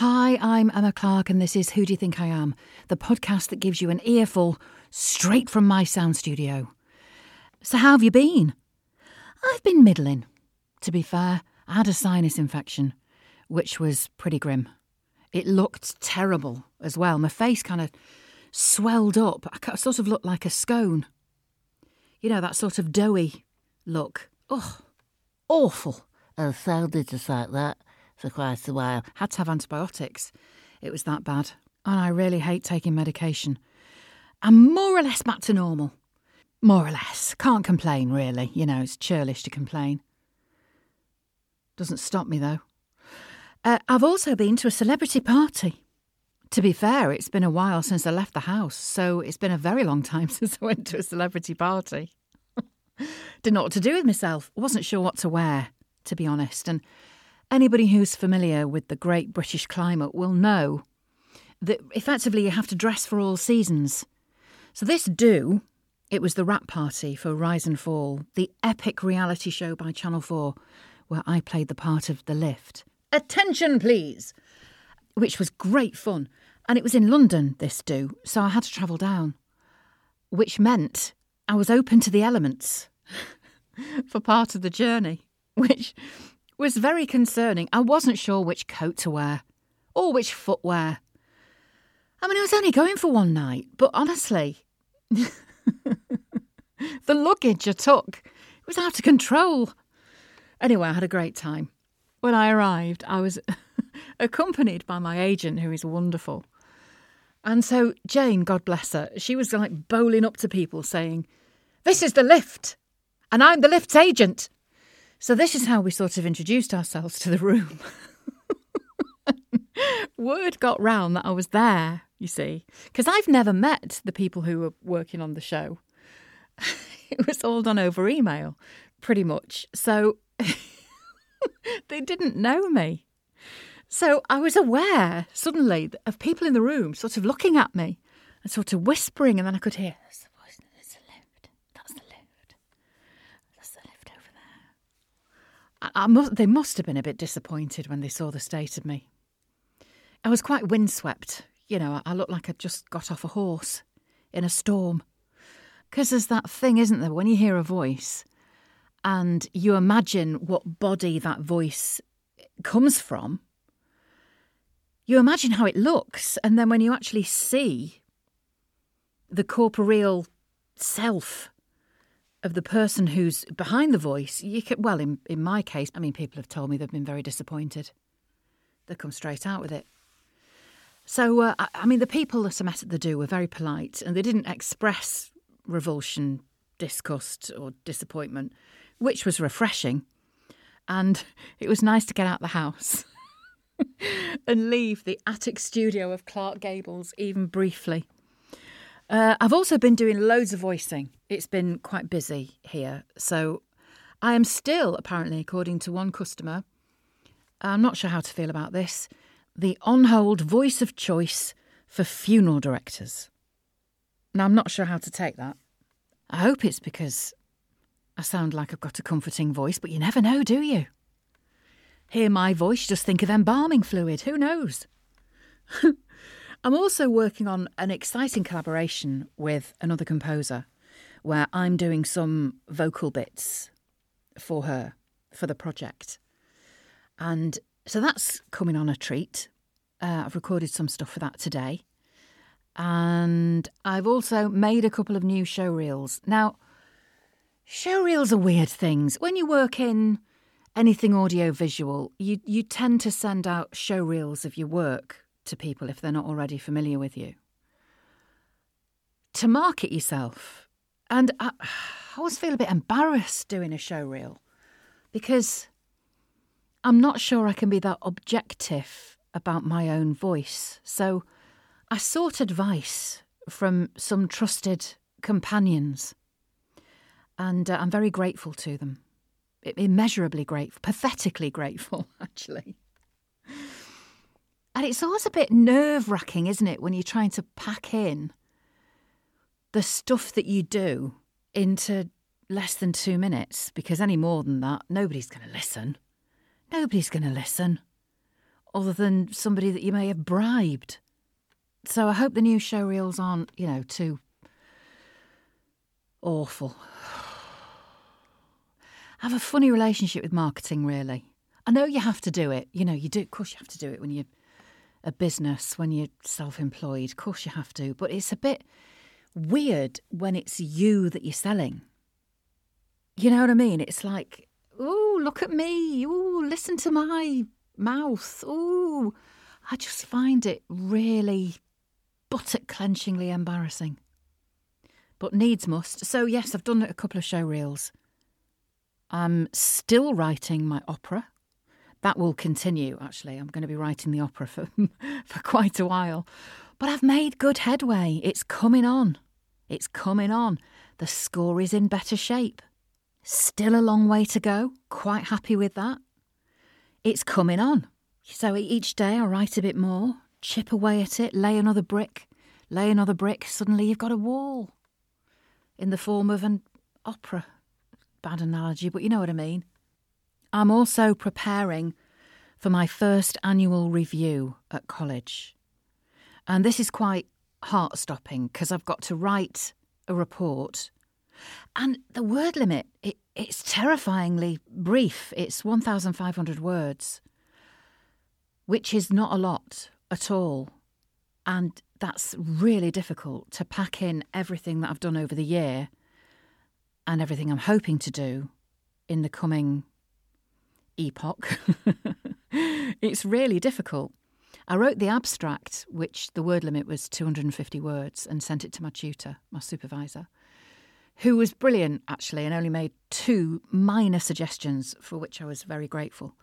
Hi, I'm Emma Clarke, and this is Who Do You Think I Am, the podcast that gives you an earful straight from my sound studio. So, how have you been? I've been middling. To be fair, I had a sinus infection, which was pretty grim. It looked terrible as well. My face kind of swelled up. I sort of looked like a scone. You know, that sort of doughy look. Oh, awful. I sounded just like that for quite a while. Had to have antibiotics. It was that bad. And I really hate taking medication. I'm more or less back to normal. More or less. Can't complain, really. You know, it's churlish to complain. Doesn't stop me, though. Uh, I've also been to a celebrity party. To be fair, it's been a while since I left the house, so it's been a very long time since I went to a celebrity party. Didn't know what to do with myself. Wasn't sure what to wear, to be honest. And Anybody who's familiar with the great British climate will know that effectively you have to dress for all seasons. So, this do, it was the wrap party for Rise and Fall, the epic reality show by Channel 4, where I played the part of the lift. Attention, please! Which was great fun. And it was in London, this do, so I had to travel down. Which meant I was open to the elements for part of the journey, which was very concerning. I wasn't sure which coat to wear or which footwear. I mean, I was only going for one night, but honestly, the luggage I took was out of control. Anyway, I had a great time. When I arrived, I was accompanied by my agent, who is wonderful. And so Jane, God bless her, she was like bowling up to people saying, This is the lift, and I'm the lift's agent. So this is how we sort of introduced ourselves to the room. Word got round that I was there, you see, because I've never met the people who were working on the show. it was all done over email, pretty much. So they didn't know me. So I was aware suddenly of people in the room sort of looking at me and sort of whispering, and then I could hear, must, they must have been a bit disappointed when they saw the state of me. I was quite windswept. You know, I looked like I'd just got off a horse in a storm. Because there's that thing, isn't there, when you hear a voice and you imagine what body that voice comes from, you imagine how it looks. And then when you actually see the corporeal self of the person who's behind the voice, you can, well, in, in my case, I mean, people have told me they've been very disappointed. They come straight out with it. So, uh, I, I mean, the people that I met at the do were very polite and they didn't express revulsion, disgust, or disappointment, which was refreshing. And it was nice to get out the house and leave the attic studio of Clark Gables even briefly. Uh, I've also been doing loads of voicing. It's been quite busy here. So I am still, apparently, according to one customer, I'm not sure how to feel about this, the on hold voice of choice for funeral directors. Now, I'm not sure how to take that. I hope it's because I sound like I've got a comforting voice, but you never know, do you? Hear my voice, just think of embalming fluid. Who knows? I'm also working on an exciting collaboration with another composer where I'm doing some vocal bits for her for the project. And so that's coming on a treat. Uh, I've recorded some stuff for that today. And I've also made a couple of new show reels. Now, show reels are weird things. When you work in anything audio visual, you, you tend to send out show reels of your work to people if they're not already familiar with you. To market yourself. And I, I always feel a bit embarrassed doing a show reel because I'm not sure I can be that objective about my own voice. So I sought advice from some trusted companions, and uh, I'm very grateful to them. Immeasurably grateful, pathetically grateful, actually. And it's always a bit nerve wracking, isn't it, when you're trying to pack in the stuff that you do into less than two minutes, because any more than that, nobody's going to listen. Nobody's going to listen. other than somebody that you may have bribed. So I hope the new show reels aren't, you know, too awful. I have a funny relationship with marketing, really. I know you have to do it. You know, you do, of course, you have to do it when you're a business, when you're self employed. Of course, you have to. But it's a bit weird when it's you that you're selling. You know what I mean? It's like, oh, look at me. Oh, listen to my mouth. Oh, I just find it really buttock clenchingly embarrassing. But needs must. So, yes, I've done a couple of show reels. I'm still writing my opera. That will continue, actually. I'm going to be writing the opera for, for quite a while. But I've made good headway. It's coming on. It's coming on. The score is in better shape. Still a long way to go. Quite happy with that. It's coming on. So each day I write a bit more, chip away at it, lay another brick, lay another brick. Suddenly you've got a wall in the form of an opera bad analogy, but you know what I mean. I'm also preparing for my first annual review at college. And this is quite heart stopping because I've got to write a report. And the word limit, it, it's terrifyingly brief. It's 1,500 words, which is not a lot at all. And that's really difficult to pack in everything that I've done over the year and everything I'm hoping to do in the coming epoch. it's really difficult. I wrote the abstract, which the word limit was 250 words, and sent it to my tutor, my supervisor, who was brilliant actually and only made two minor suggestions for which I was very grateful.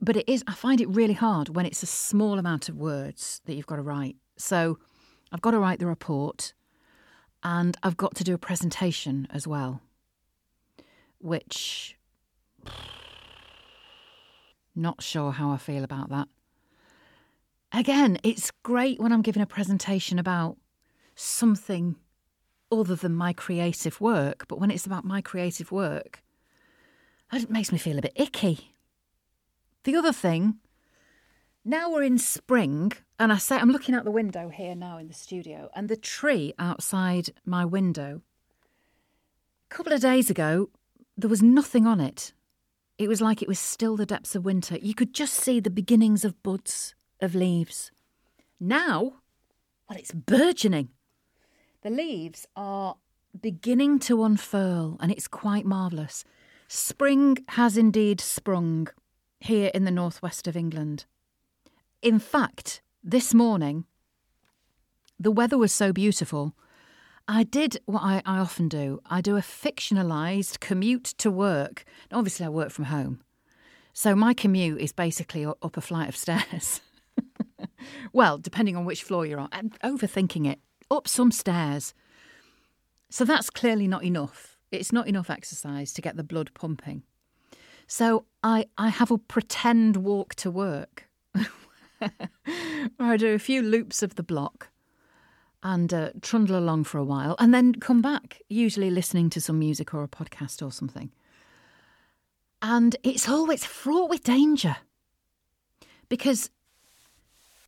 But it is, I find it really hard when it's a small amount of words that you've got to write. So I've got to write the report and I've got to do a presentation as well which not sure how I feel about that. Again, it's great when I'm giving a presentation about something other than my creative work, but when it's about my creative work, it makes me feel a bit icky. The other thing, now we're in spring, and I say I'm looking out the window here now in the studio, and the tree outside my window. A couple of days ago, there was nothing on it. It was like it was still the depths of winter. You could just see the beginnings of buds, of leaves. Now, well, it's burgeoning. The leaves are beginning to unfurl, and it's quite marvellous. Spring has indeed sprung here in the northwest of England. In fact, this morning, the weather was so beautiful I did what I, I often do. I do a fictionalised commute to work. Obviously, I work from home. So my commute is basically up a flight of stairs. well, depending on which floor you're on. I'm overthinking it. Up some stairs. So that's clearly not enough. It's not enough exercise to get the blood pumping. So I, I have a pretend walk to work. where I do a few loops of the block and uh, trundle along for a while and then come back, usually listening to some music or a podcast or something. And it's always fraught with danger because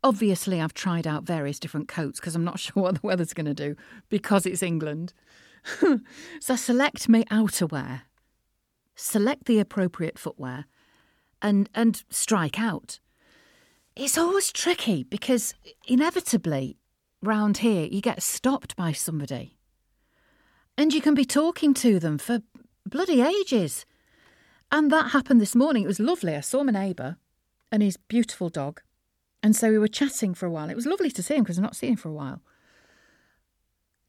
obviously I've tried out various different coats because I'm not sure what the weather's going to do because it's England. so select my outerwear, select the appropriate footwear, and and strike out. It's always tricky because inevitably round here, you get stopped by somebody. And you can be talking to them for bloody ages. And that happened this morning. It was lovely. I saw my neighbour and his beautiful dog. And so we were chatting for a while. It was lovely to see him because I've not seen him for a while.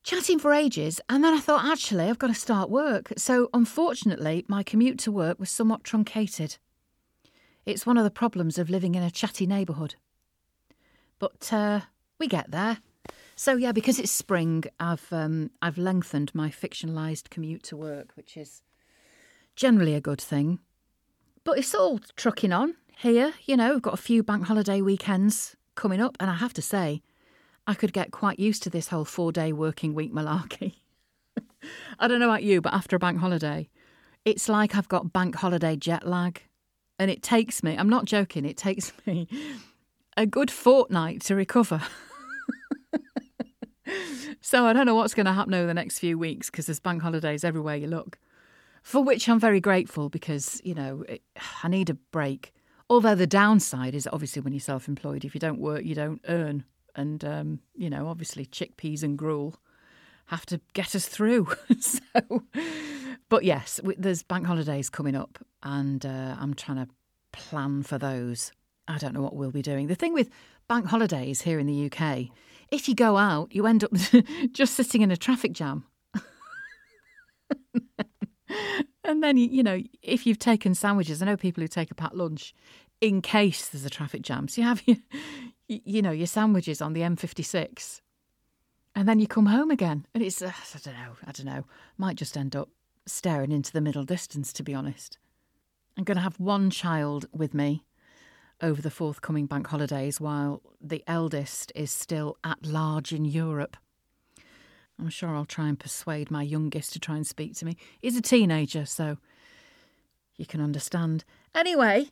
Chatting for ages. And then I thought, actually, I've got to start work. So unfortunately, my commute to work was somewhat truncated. It's one of the problems of living in a chatty neighbourhood. But uh, we get there. So yeah, because it's spring, I've um, I've lengthened my fictionalised commute to work, which is generally a good thing. But it's all trucking on here. You know, we've got a few bank holiday weekends coming up, and I have to say, I could get quite used to this whole four day working week malarkey. I don't know about you, but after a bank holiday, it's like I've got bank holiday jet lag. And it takes me, I'm not joking, it takes me a good fortnight to recover. so I don't know what's going to happen over the next few weeks because there's bank holidays everywhere you look. For which I'm very grateful because, you know, it, I need a break. Although the downside is obviously when you're self employed, if you don't work, you don't earn. And, um, you know, obviously chickpeas and gruel have to get us through. so, but yes, there's bank holidays coming up, and uh, I'm trying to plan for those. I don't know what we'll be doing. The thing with bank holidays here in the UK, if you go out, you end up just sitting in a traffic jam. and then, you, know, if you've taken sandwiches, I know people who take a packed lunch in case there's a traffic jam. So you have your, you know, your sandwiches on the M56 and then you come home again. And it's, uh, I don't know, I don't know. Might just end up staring into the middle distance, to be honest. I'm going to have one child with me over the forthcoming bank holidays while the eldest is still at large in Europe. I'm sure I'll try and persuade my youngest to try and speak to me. He's a teenager, so you can understand. Anyway,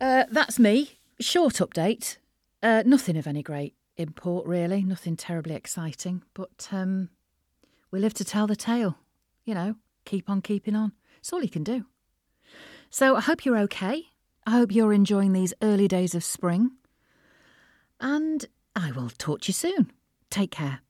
uh, that's me. Short update. Uh, nothing of any great import, really. Nothing terribly exciting, but um, we live to tell the tale. You know, keep on keeping on. It's all you can do. So I hope you're okay. I hope you're enjoying these early days of spring. And I will talk to you soon. Take care.